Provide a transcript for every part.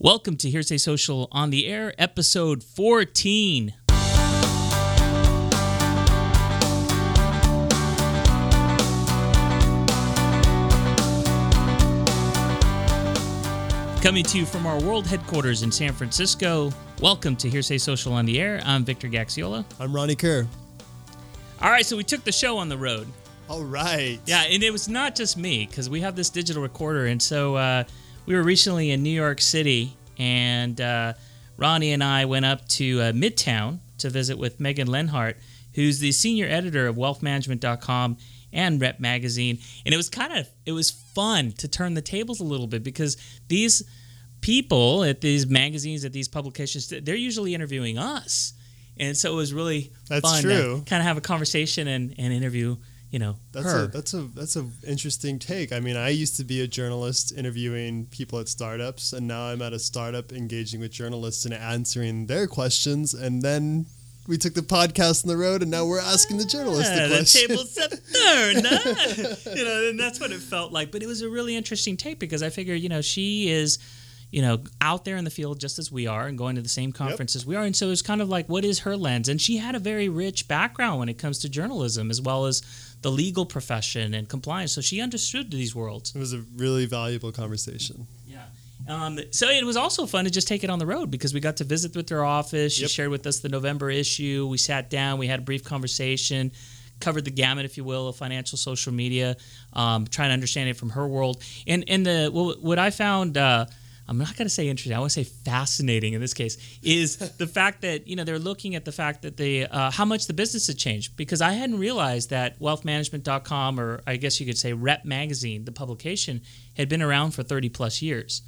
Welcome to Hearsay Social on the Air, episode 14. Coming to you from our world headquarters in San Francisco. Welcome to Hearsay Social on the Air. I'm Victor Gaxiola. I'm Ronny Kerr. All right, so we took the show on the road. All right. Yeah, and it was not just me because we have this digital recorder, and so uh, we were recently in New York City, and uh, Ronny and I went up to uh, Midtown to visit with Megan Leonhardt, who's the senior editor of WealthManagement.com and Rep Magazine, and it was kind of it was fun to turn the tables a little bit because these people at these magazines at these publications they're usually interviewing us and so it was really That's fun true. to kind of have a conversation and, and interview you know That's her. a that's a that's a interesting take. I mean, I used to be a journalist interviewing people at startups, and now I'm at a startup engaging with journalists and answering their questions. And then we took the podcast on the road, and now we're asking the journalists Yeah, the ah, the question. tables have turned. huh? you know, and that's what it felt like. But it was a really interesting take because I figure, you know, she is, you know, out there in the field just as we are and going to the same conferences we are. And so it's kind of like, what is her lens? And she had a very rich background when it comes to journalism as well as the legal profession and compliance. So she understood these worlds. It was a really valuable conversation. Yeah. Um, so it was also fun to just take it on the road because we got to visit with her office. She Yep. shared with us the November issue. We sat down, we had a brief conversation, covered the gamut, if you will, of financial social media, um, trying to understand it from her world. And and the what, I found. Uh, I'm not going to say interesting. I want to say fascinating in this case is the fact that you know they're looking at the fact that the uh, how much the business had changed because I hadn't realized that wealthmanagement.com or I guess you could say Rep Magazine, the publication, had been around for 30 plus years.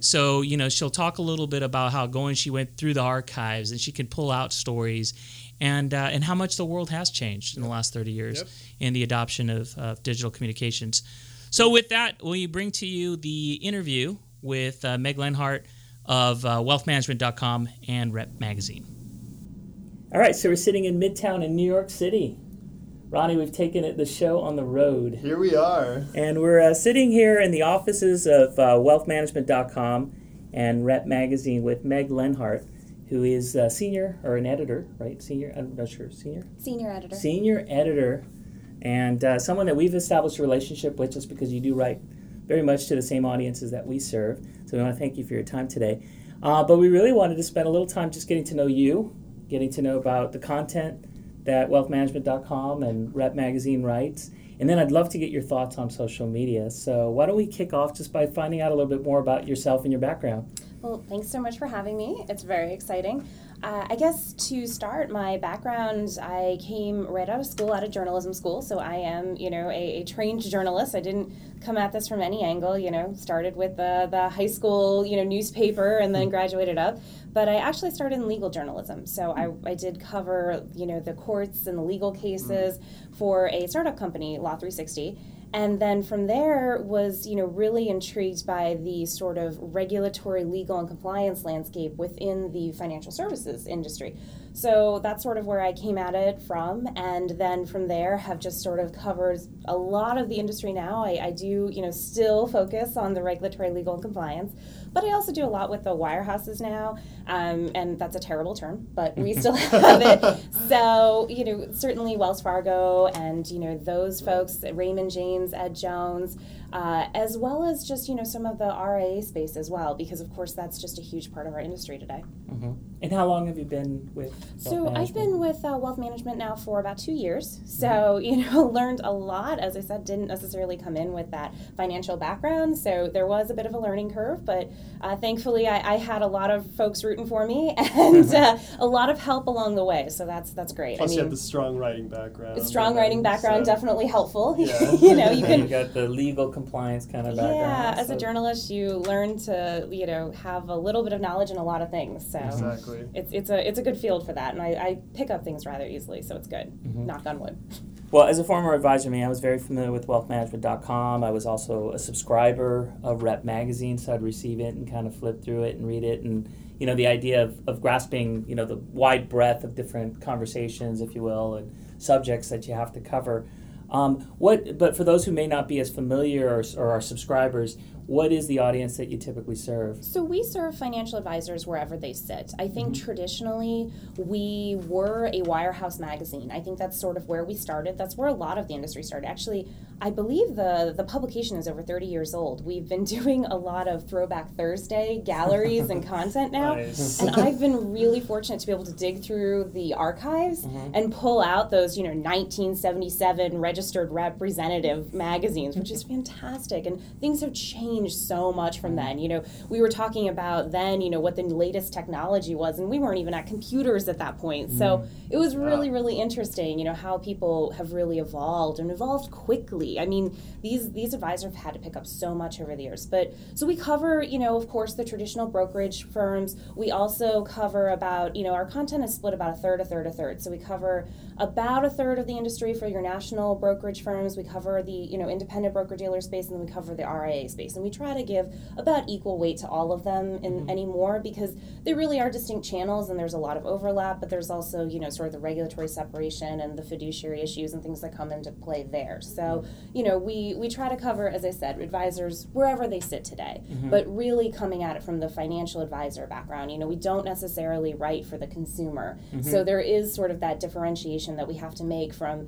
So you know she'll talk a little bit about how going she went through the archives and she can pull out stories, and uh, and how much the world has changed in the last 30 years Yep. in the adoption of, of digital communications. So with that, we bring to you the interview with uh, Meg Leonhardt of uh, WealthManagement.com and Rep Magazine. All right, so we're sitting in Midtown in New York City. Ronny, we've taken it the show on the road. Here we are. And we're uh, sitting here in the offices of uh, wealthmanagement.com and Rep Magazine with Meg Leonhardt, who is a senior or an editor, right? Senior, I'm not sure, senior? Senior editor. Senior editor, and uh, someone that we've established a relationship with just because you do write very much to the same audiences that we serve. So we want to thank you for your time today. Uh, but we really wanted to spend a little time just getting to know you, getting to know about the content that wealthmanagement.com and Rep Magazine writes. And then I'd love to get your thoughts on social media. So why don't we kick off just by finding out a little bit more about yourself and your background? Well, thanks so much for having me. It's very exciting. Uh, I guess to start, my background, I came right out of school, out of journalism school. So I am, you know, a, a trained journalist. I didn't come at this from any angle. You know, started with the the high school, you know, newspaper, and then graduated up. But I actually started in legal journalism. So I, I did cover, you know, the courts and the legal cases for a startup company, Law360 and then from there was you know really intrigued by the sort of regulatory legal and compliance landscape within the financial services industry so that's sort of where i came at it from. And then from there have just sort of covered a lot of the industry now. I, I do you know still focus on the regulatory legal and compliance but i also do a lot with the wirehouses now. Um, and that's a terrible term but we still have it. So you know certainly wells fargo and you know those folks raymond james ed jones uh, as well as just you know some of the ria space as well because of course that's just a huge part of our industry today And how long have you been with so Wealth I've been with uh, wealth management now for about two years. So you know, learned a lot. As I said, didn't necessarily come in with that financial background, so there was a bit of a learning curve. But uh, thankfully, I, I had a lot of folks rooting for me and uh, a lot of help along the way. So that's that's great. Plus, I you have the strong writing background. a strong and writing background so- definitely helpful. Yeah. you know, you can. you got the legal compliance kind of background. yeah, as a journalist, you learn to you know have a little bit of knowledge in a lot of things. So Exactly. It's it's a it's a good field for that, and I, I pick up things rather easily, so it's good. Mm-hmm. Knock on wood. Well, as a former advisor, me, I was very familiar with wealthmanagement.com. I was also a subscriber of Rep Magazine, so I'd receive it and kind of flip through it and read it. And, you know, the idea of, of grasping, you know, the wide breadth of different conversations, if you will, and subjects that you have to cover. Um, what, but for those who may not be as familiar or, or are subscribers, what is the audience that you typically serve? So we serve financial advisors wherever they sit. I think mm-hmm. traditionally we were a wirehouse magazine. I think that's sort of where we started. That's where a lot of the industry started. Actually, I believe the the publication is over 30 years old. We've been doing a lot of Throwback Thursday galleries and content now, nice. and I've been really fortunate to be able to dig through the archives mm-hmm. and pull out those you know 1977 registered representative magazines, which is fantastic. And things have changed so much from then. You know, we were talking about then, you know, what the latest technology was, and we weren't even at computers at that point. So mm. it was really, really interesting, you know, how people have really evolved and evolved quickly. I mean, these these advisors have had to pick up so much over the years. But so we cover, you know, of course, the traditional brokerage firms. We also cover about, you know, our content is split about a third, a third, a third. So we cover about a third of the industry for your national brokerage firms. We cover the, you know, independent broker dealer space, and then we cover the RIA space. And we try to give about equal weight to all of them in mm-hmm. anymore because they really are distinct channels and there's a lot of overlap, but there's also, you know, sort of the regulatory separation and the fiduciary issues and things that come into play there. So, you know, we, we try to cover, as I said, advisors wherever they sit today, mm-hmm. but really coming at it from the financial advisor background. You know, we don't necessarily write for the consumer. Mm-hmm. So there is sort of that differentiation that we have to make from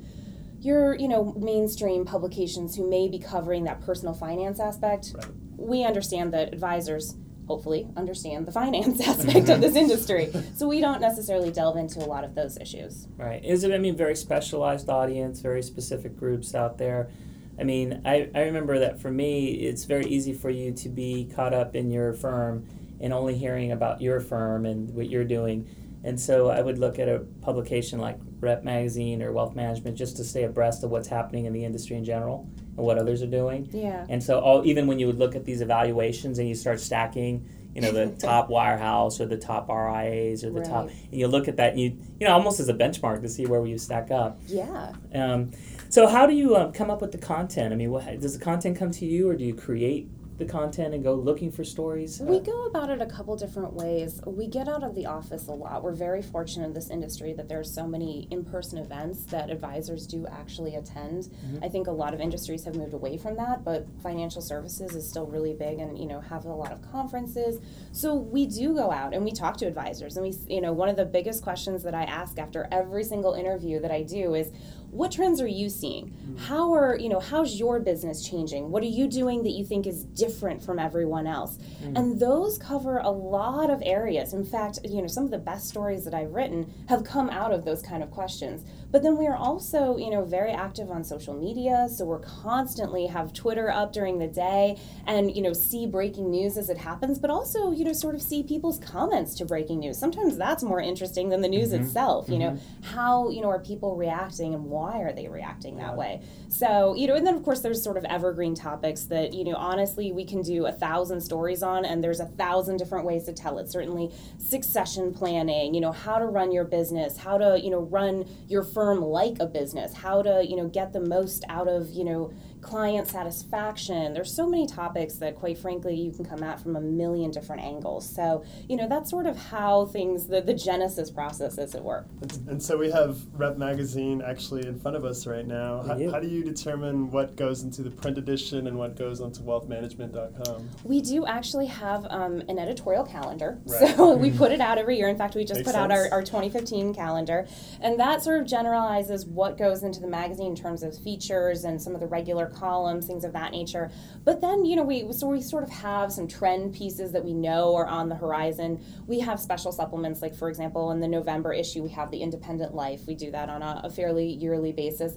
your you know mainstream publications who may be covering that personal finance aspect. Right. we understand that advisors hopefully understand the finance aspect of this industry. So we don't necessarily delve into a lot of those issues. Right. Is it i mean very specialized audience very specific groups out there? I mean I, I remember that for me it's very easy for you to be caught up in your firm and only hearing about your firm and what you're doing and so I would look at a publication like Rep Magazine or Wealth Management just to stay abreast of what's happening in the industry in general and what others are doing. Yeah. And so all, even when you would look at these evaluations and you start stacking, you know, the top wirehouse or the top RIAs or the right. top, and you look at that and you, you know, almost as a benchmark to see where you stack up. Yeah. Um, so how do you um, come up with the content? I mean, what, does the content come to you or do you create the content and go looking for stories? We go about it a couple different ways. We get out of the office a lot. We're very fortunate in this industry that there are so many in person events that advisors do actually attend. Mm-hmm. I think a lot of industries have moved away from that, but financial services is still really big and, you know, have a lot of conferences. So we do go out and we talk to advisors. And we, you know, one of the biggest questions that I ask after every single interview that I do is, what trends are you seeing mm-hmm. how are you know how's your business changing what are you doing that you think is different from everyone else mm-hmm. and those cover a lot of areas in fact you know some of the best stories that i've written have come out of those kind of questions but then we are also, you know, very active on social media. So we're constantly have Twitter up during the day and, you know, see breaking news as it happens, but also, you know, sort of see people's comments to breaking news. Sometimes that's more interesting than the news mm-hmm. itself. You mm-hmm. know, how, you know, are people reacting and why are they reacting that way? So, you know, and then of course there's sort of evergreen topics that, you know, honestly we can do a thousand stories on and there's a thousand different ways to tell it. Certainly succession planning, you know, how to run your business, how to, you know, run your firm like a business, how to, you know, get the most out of, you know, client satisfaction. There's so many topics that, quite frankly, you can come at from a million different angles. So, you know, that's sort of how things, the, the genesis process, as it were. And so we have Rep Magazine actually in front of us right now. How, how do you determine what goes into the print edition and what goes onto wealthmanagement.com? We do actually have um, an editorial calendar. Right. So we put it out every year. In fact, we just Makes put sense. out our, our 2015 calendar. And that sort of generalizes what goes into the magazine in terms of features and some of the regular columns, things of that nature. But then, you know, we so we sort of have some trend pieces that we know are on the horizon. We have special supplements, like for example, in the November issue, we have the Independent Life. We do that on a, a fairly yearly basis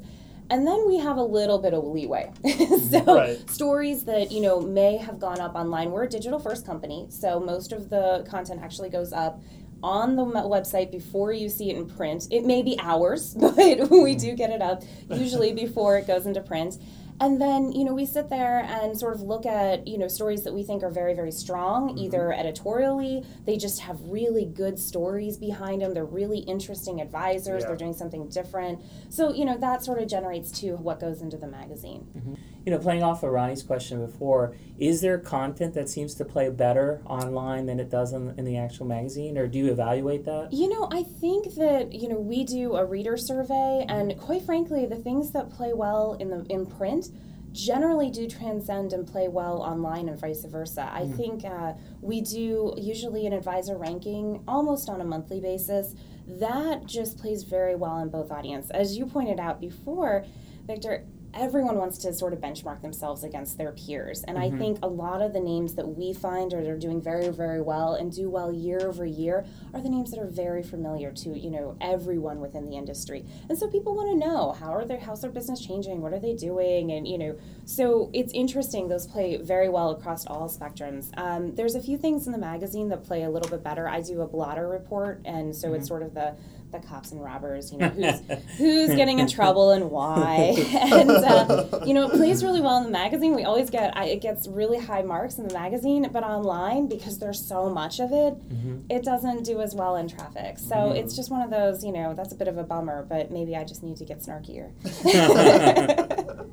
and then we have a little bit of leeway. Mm-hmm. so right. stories that you know may have gone up online. We're a digital first company, so most of the content actually goes up on the website before you see it in print. It may be hours, but we mm-hmm. do get it up usually before it goes into print. And then, you know, we sit there and sort of look at, you know, stories that we think are very, very strong, mm-hmm. either editorially, they just have really good stories behind them. They're really interesting advisors, yeah. they're doing something different. So, you know, that sort of generates too what goes into the magazine. Mm-hmm. You know, playing off of Ronny's question before, is there content that seems to play better online than it does in, in the actual magazine, or do you evaluate that? You know, I think that, you know, we do a reader survey, and quite frankly, the things that play well in the in print generally do transcend and play well online and vice versa. I mm. think uh, we do usually an advisor ranking almost on a monthly basis. That just plays very well in both audience. As you pointed out before, Victor, everyone wants to sort of benchmark themselves against their peers. And mm-hmm. I think a lot of the names that we find are, are doing very, very well and do well year over year are the names that are very familiar to, you know, everyone within the industry. And so people want to know how are their how's their business changing? What are they doing? And, you know, so it's interesting. Those play very well across all spectrums. Um, there's a few things in the magazine that play a little bit better. I do a blotter report, and so mm-hmm. it's sort of the the cops and robbers, you know, who's who's getting in trouble and why. and uh, you know, it plays really well in the magazine. We always get I, it gets really high marks in the magazine, but online because there's so much of it, mm-hmm. it doesn't do as well in traffic. So mm-hmm. it's just one of those, you know, that's a bit of a bummer. But maybe I just need to get snarkier.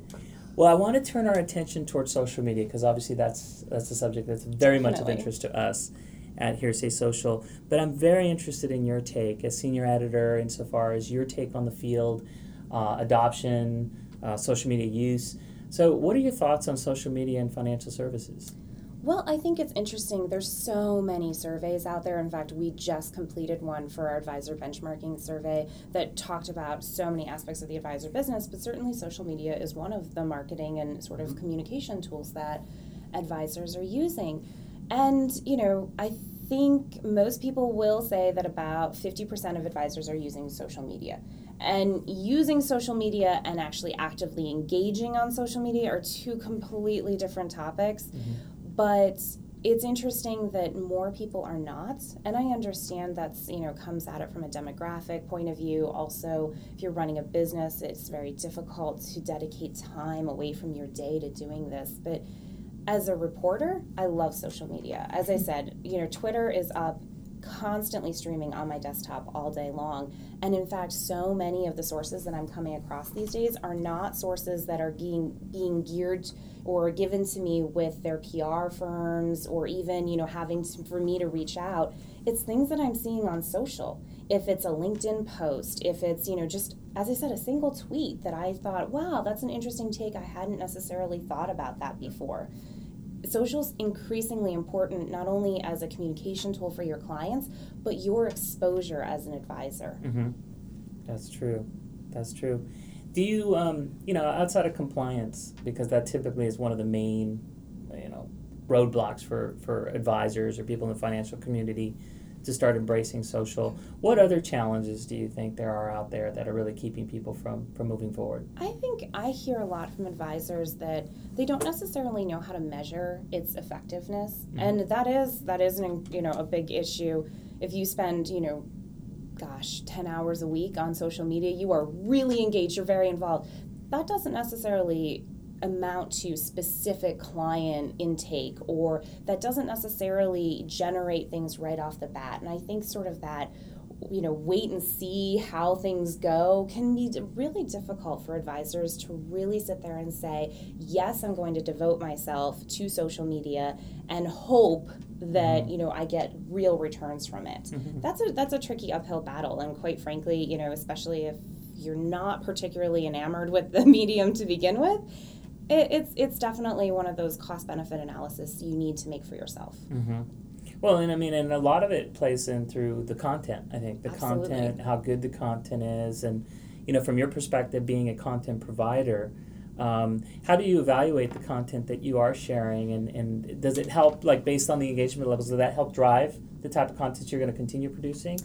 Well, I want to turn our attention towards social media because obviously that's that's a subject that's very Definitely. much of interest to us at Hearsay Social. But I'm very interested in your take as senior editor, insofar as your take on the field, uh, adoption, uh, social media use. So, what are your thoughts on social media and financial services? Well, I think it's interesting. There's so many surveys out there. In fact, we just completed one for our advisor benchmarking survey that talked about so many aspects of the advisor business, but certainly social media is one of the marketing and sort of mm-hmm. communication tools that advisors are using. And, you know, I think most people will say that about 50% of advisors are using social media. And using social media and actually actively engaging on social media are two completely different topics. Mm-hmm. But it's interesting that more people are not and i understand that's you know comes at it from a demographic point of view also if you're running a business it's very difficult to dedicate time away from your day to doing this but as a reporter, I love social media. As I said, you know, Twitter is up constantly streaming on my desktop all day long. And in fact, so many of the sources that I'm coming across these days are not sources that are being being geared or given to me with their PR firms or even, you know, having to, for me to reach out. It's things that I'm seeing on social. If it's a LinkedIn post, if it's, you know, just as I said, a single tweet that I thought, wow, that's an interesting take. I hadn't necessarily thought about that before social is increasingly important not only as a communication tool for your clients but your exposure as an advisor. Mm-hmm. that's true. That's true. Do you um, you know outside of compliance because that typically is one of the main you know roadblocks for for advisors or people in the financial community to start embracing social. What other challenges do you think there are out there that are really keeping people from from moving forward? I think I hear a lot from advisors that they don't necessarily know how to measure its effectiveness, mm-hmm. and that is that is an you know a big issue. If you spend you know gosh 10 hours a week on social media you are really engaged you're very involved that doesn't necessarily amount to specific client intake or that doesn't necessarily generate things right off the bat. And I think sort of that you know wait and see how things go can be really difficult for advisors to really sit there and say yes i'm going to devote myself to social media and hope that mm-hmm. you know i get real returns from it mm-hmm. that's a that's a tricky uphill battle and quite frankly you know especially if you're not particularly enamored with the medium to begin with it, it's it's definitely one of those cost benefit analysis you need to make for yourself. Mm-hmm. Well, and I mean, and a lot of it plays in through the content. I think the Absolutely. content, how good the content is, and you know, from your perspective, being a content provider. Um, how do you evaluate the content that you are sharing and, and does it help like based on the engagement levels does that help drive the type of content you're going to continue producing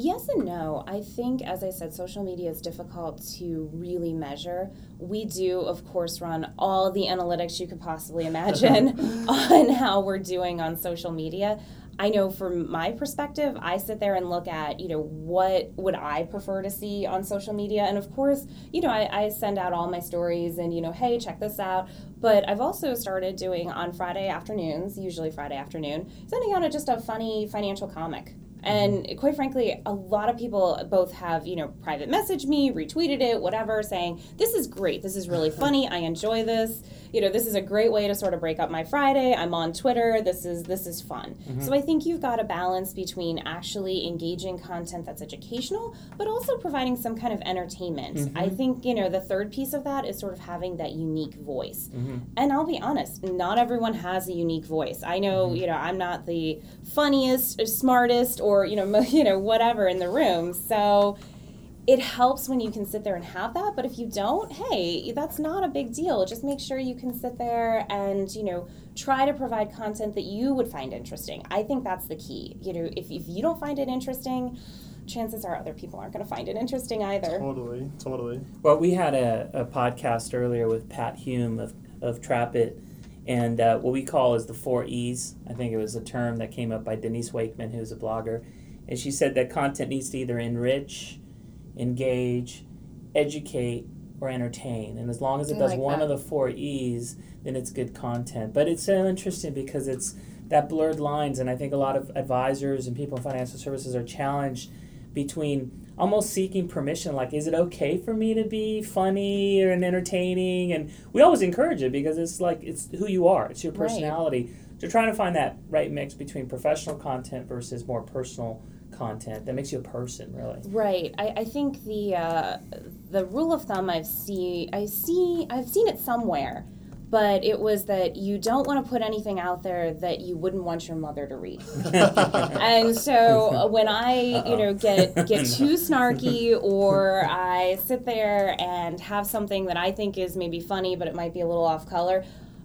Yes and no. I think, as I said, social media is difficult to really measure. We do, of course, run all the analytics you could possibly imagine on how we're doing on social media. I know from my perspective, I sit there and look at, you know, what would I prefer to see on social media? And of course, you know, I, I, send out all my stories and, you know, hey, check this out. But I've also started doing on Friday afternoons, usually Friday afternoon, sending out a, just a funny financial comic And mm-hmm. quite frankly, a lot of people both have, you know, private messaged me, retweeted it, whatever, saying, this is great. This is really funny. I enjoy this. You know, this is a great way to sort of break up my Friday. I'm on Twitter. This is this is fun. Mm-hmm. So I think you've got a balance between actually engaging content that's educational, but also providing some kind of entertainment. Mm-hmm. I think, you know, the third piece of that is sort of having that unique voice. And I'll be honest, not everyone has a unique voice. I know, you know, I'm not the funniest, smartest, or you know, mo- you know, whatever in the room. So it helps when you can sit there and have that. But if you don't, hey, that's not a big deal. Just make sure you can sit there and you know try to provide content that you would find interesting. I think that's the key. You know, if if you don't find it interesting. Chances are other people aren't going to find it interesting either. Totally, totally. Well, we had a, a podcast earlier with Pat Hume of, of Trapit, and uh, what we call is the four E's. I think it was a term that came up by Denise Wakeman, who's a blogger. And she said that content needs to either enrich, engage, educate, or entertain. And as long as it I does like one that. of the four E's, then it's good content. But it's so interesting because it's that blurred lines, and I think a lot of advisors and people in financial services are challenged between almost seeking permission like is it okay for me to be funny and entertaining and we always encourage it because it's like it's who you are it's your Right. personality so trying to find that right mix between professional content versus more personal content that makes you a person really Right. I, I think the uh, the rule of thumb I've see I see I've seen it somewhere, but it was that you don't want to put anything out there that you wouldn't want your mother to read. and so uh, when I you know get get too snarky or I sit there and have something that I think is maybe funny but it might be a little off color,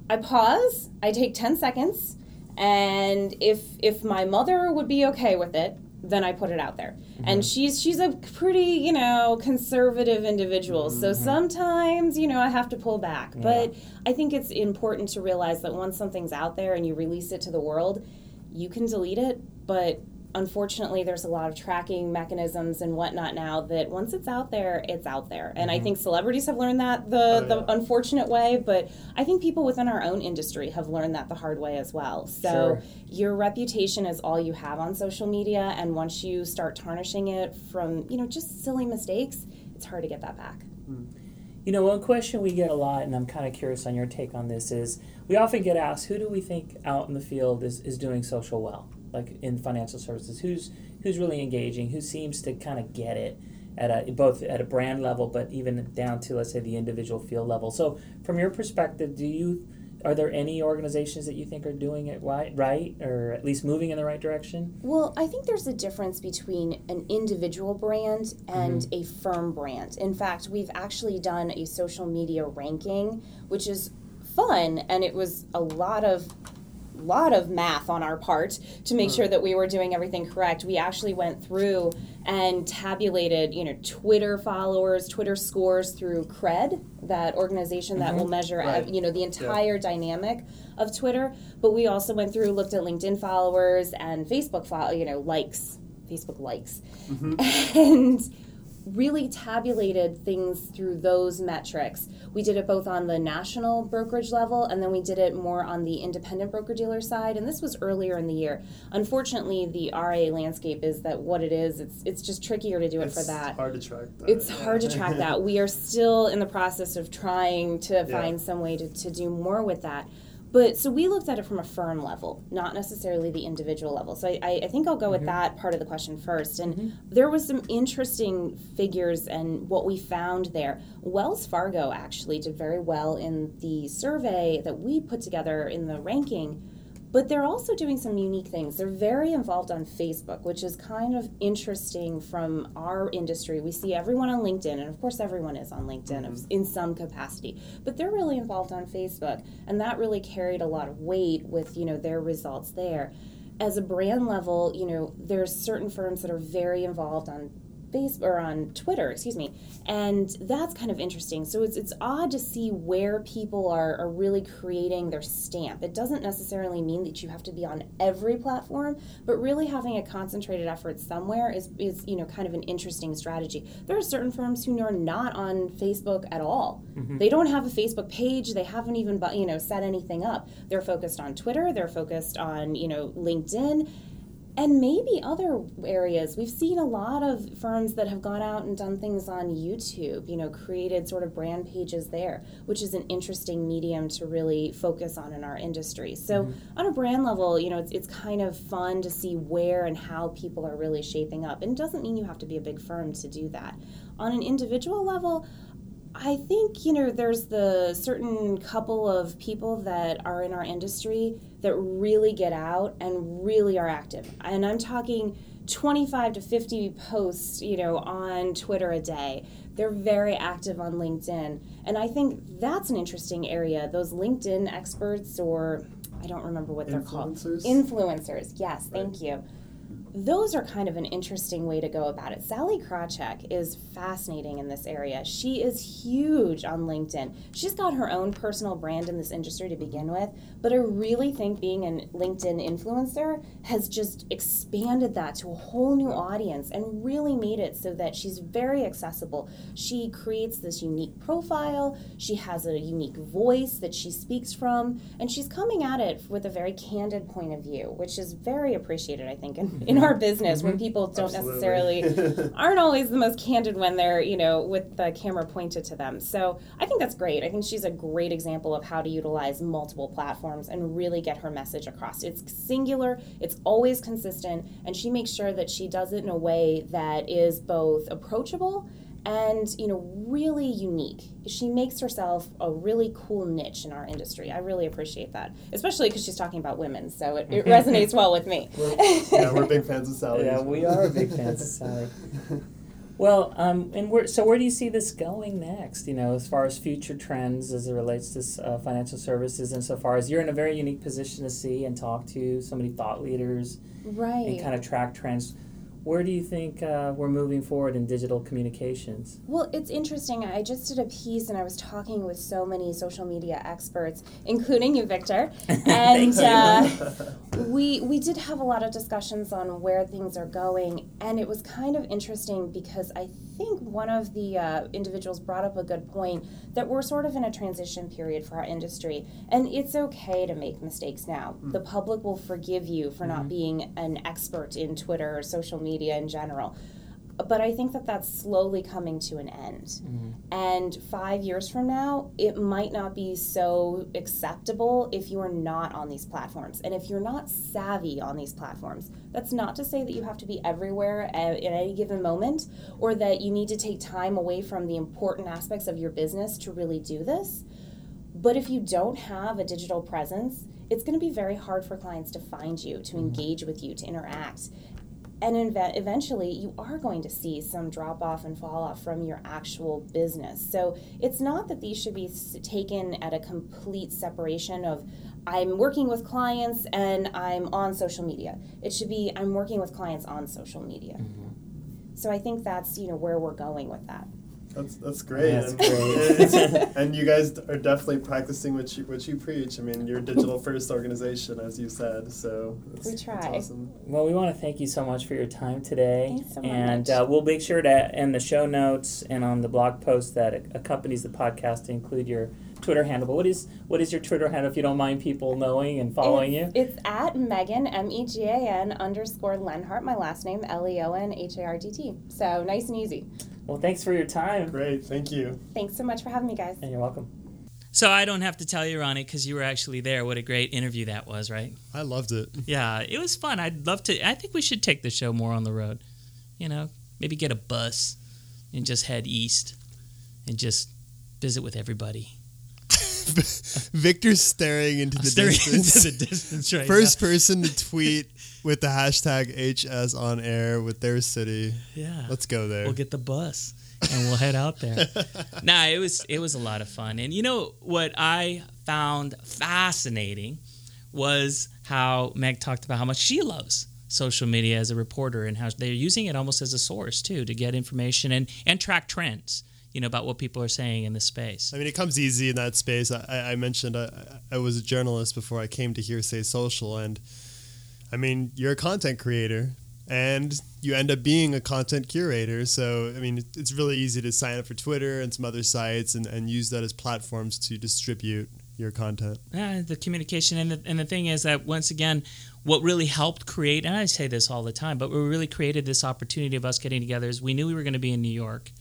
I pause. I take ten seconds. And if if my mother would be okay with it, then I put it out there. And mm-hmm. she's she's a pretty, you know, conservative individual. So mm-hmm. sometimes, you know, I have to pull back. But I think it's important to realize that once something's out there and you release it to the world, you can delete it, but unfortunately there's a lot of tracking mechanisms and whatnot now that once it's out there it's out there. And i mm-hmm. think celebrities have learned that the, Oh, the yeah. unfortunate way but i think people within our own industry have learned that the hard way as well. So Sure. your reputation is all you have on social media and once you start tarnishing it from you know just silly mistakes it's hard to get that back. Hmm. You know, one question we get a lot, and I'm kind of curious on your take on this, is we often get asked, who do we think out in the field is, is doing social well, like in financial services? Who's who's really engaging? Who seems to kind of get it at a both at a brand level, but even down to let's say the individual field level? So, from your perspective, do you are there any organizations that you think are doing it right, right, or at least moving in the right direction? Well, I think there's a difference between an individual brand and mm-hmm. a firm brand. In fact, we've actually done a social media ranking, which is fun, and it was a lot of lot of math on our part to make mm. sure that we were doing everything correct. We actually went through and tabulated, you know, Twitter followers, Twitter scores through Kred, that organization that mm-hmm. will measure, uh, Right. you know, the entire dynamic of Twitter. But we also went through, looked at LinkedIn followers and Facebook, fo- you know, likes, Facebook likes, mm-hmm. and really tabulated things through those metrics. We did it both on the national brokerage level and then we did it more on the independent broker dealer side. And this was earlier in the year. Unfortunately, the RA landscape is that what it is. It's it's just trickier to do it for that. hard to track that. It's hard to track that. We are still in the process of trying to Yeah. find some way to, to do more with that. But so we looked at it from a firm level, not necessarily the individual level. So I, I, think I'll go with that part of the question first. And mm-hmm. there was some interesting figures and what we found there. Wells Fargo actually did very well in the survey that we put together in the ranking. But they're also doing some unique things. They're very involved on Facebook, which is kind of interesting from our industry. We see everyone on LinkedIn, and of course, everyone is on LinkedIn of- mm-hmm. in some capacity. But they're really involved on Facebook, and that really carried a lot of weight with you know their results there. As a brand level, you know, there's certain firms that are very involved on Facebook or on Twitter, excuse me, and that's kind of interesting. So it's it's odd to see where people are, are really creating their stamp. It doesn't necessarily mean that you have to be on every platform, but really having a concentrated effort somewhere is is you know kind of an interesting strategy. There are certain firms who are not on Facebook at all. Mm-hmm. They don't have a Facebook page. They haven't even you know set anything up. They're focused on Twitter. They're focused on you know LinkedIn and maybe other areas. We've seen a lot of firms that have gone out and done things on YouTube, you know, created sort of brand pages there, which is an interesting medium to really focus on in our industry. So, mm-hmm. on a brand level, you know, it's, it's kind of fun to see where and how people are really shaping up. And it doesn't mean you have to be a big firm to do that. On an individual level, I think, you know, there's the certain couple of people that are in our industry that really get out and really are active. And I'm talking 25 to 50 posts, you know, on Twitter a day. They're very active on LinkedIn. And I think that's an interesting area. Those LinkedIn experts or I don't remember what they're called. Influencers. Yes, right. thank you those are kind of an interesting way to go about it. Sallie Krawcheck is fascinating in this area. She is huge on LinkedIn. She's got her own personal brand in this industry to begin with, but I really think being a LinkedIn influencer has just expanded that to a whole new audience and really made it so that she's very accessible. She creates this unique profile, she has a unique voice that she speaks from, and she's coming at it with a very candid point of view, which is very appreciated, I think, in, in our business mm-hmm. when people don't Absolutely. necessarily aren't always the most candid when they're you know with the camera pointed to them so i think that's great i think she's a great example of how to utilize multiple platforms and really get her message across it's singular it's always consistent and she makes sure that she does it in a way that is both approachable and you know really unique. She makes herself a really cool niche in our industry. I really appreciate that especially because she's talking about women so it, it resonates well with me. We're, yeah we're big fans of sallie. Yeah we are big fans of sallie. Well um, and where, so where do you see this going next you know as far as future trends as it relates to uh, financial services and so far as you're in a very unique position to see and talk to so many thought leaders right. and kind of track trends where do you think uh, we're moving forward in digital communications? Well, it's interesting. I just did a piece and I was talking with so many social media experts, including you, Victor. And uh, we we did have a lot of discussions on where things are going, and it was kind of interesting because I think one of the uh, individuals brought up a good point that we're sort of in a transition period for our industry, and it's okay to make mistakes now. Mm. The public will forgive you for mm-hmm. not being an expert in Twitter or social media in general but I think that that's slowly coming to an end. Mm-hmm. And five years from now, it might not be so acceptable if you are not on these platforms. And if you're not savvy on these platforms, that's not to say that you have to be everywhere at, at any given moment or that you need to take time away from the important aspects of your business to really do this. But if you don't have a digital presence, it's going to be very hard for clients to find you, to mm-hmm. engage with you, to interact and inve- eventually you are going to see some drop off and fall off from your actual business. So it's not that these should be taken at a complete separation of I'm working with clients and I'm on social media. It should be I'm working with clients on social media. Mm-hmm. So I think that's you know where we're going with that. That's that's great. That's and, great. and you guys are definitely practicing what you what you preach. I mean, you're a digital first organization, as you said. So we try. Awesome. Well, we want to thank you so much for your time today. Thanks so and uh, we'll make sure to in the show notes and on the blog post that accompanies the podcast to include your Twitter handle. But what is what is your Twitter handle if you don't mind people knowing and following it's, you? It's at Megan M E G A N underscore Leonhardt. My last name L E O N H A R D T. So nice and easy. Well, thanks for your time. Great, thank you. Thanks so much for having me, guys. And you're welcome. So I don't have to tell you, Ronny, because you were actually there. What a great interview that was, right? I loved it. Yeah, it was fun. I'd love to. I think we should take the show more on the road. You know, maybe get a bus and just head east and just visit with everybody. Victor's staring into the staring distance. Into the distance right First now. person to tweet with the hashtag HS on air with their city. Yeah. Let's go there. We'll get the bus and we'll head out there. nah, it was it was a lot of fun. And you know what I found fascinating was how Meg talked about how much she loves social media as a reporter and how they're using it almost as a source too to get information and and track trends you know about what people are saying in the space. I mean, it comes easy in that space. I, I mentioned I, I, was a journalist before I came to Hearsay Social, and I mean, you're a content creator, and you end up being a content curator. So I mean, it's really easy to sign up for Twitter and some other sites and, and use that as platforms to distribute your content. Yeah, the communication and the, and the thing is that once again, what really helped create, and I say this all the time, but what really created this opportunity of us getting together is we knew we were going to be in New York.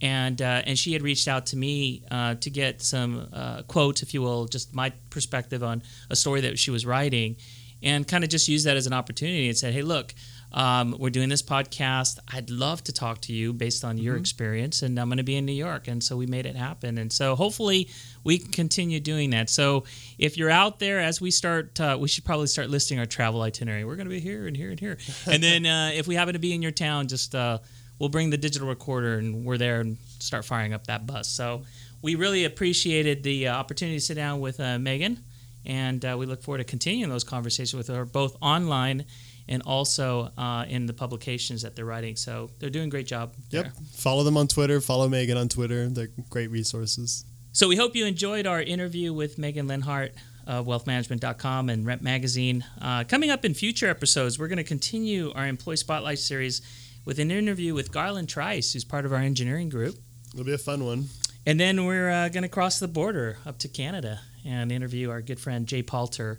And, uh, and she had reached out to me uh, to get some uh, quotes, if you will, just my perspective on a story that she was writing, and kind of just used that as an opportunity and said, "Hey, look, um, we're doing this podcast. I'd love to talk to you based on your experience, and I'm going to be in New York. And so we made it happen. And so hopefully we can continue doing that. So if you're out there, as we start, uh, we should probably start listing our travel itinerary. We're going to be here and here and here. and then uh, if we happen to be in your town, just uh, we'll bring the digital recorder and we're there and start firing up that bus. So we really appreciated the uh, opportunity to sit down with uh, Megan. And uh, we look forward to continuing those conversations with her both online and also uh, in the publications that they're writing. So they're doing a great job. Yep. there. Follow them on Twitter. Follow Megan on Twitter. They're great resources. So we hope you enjoyed our interview with Megan Leonhardt of wealthmanagement.com and Rep Magazine. Uh, coming up in future episodes, we're going to continue our Employee Spotlight series with an interview with Garland Trice, who's part of our engineering group. It'll be a fun one. And then we're uh, going to cross the border up to Canada and interview our good friend Jay Palter,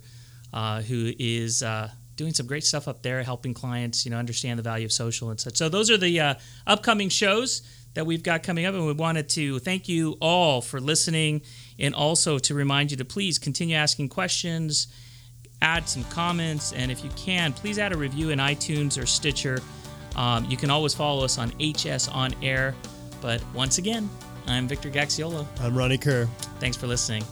uh, who is uh, doing some great stuff up there, helping clients, you know, understand the value of social and such. So those are the uh, upcoming shows that we've got coming up, and we wanted to thank you all for listening, and also to remind you to please continue asking questions, add some comments, and if you can, please add a review in iTunes or Stitcher. Um, you can always follow us on HS on Air. But once again, I'm Victor Gaxiola. I'm Ronny Kerr. Thanks for listening.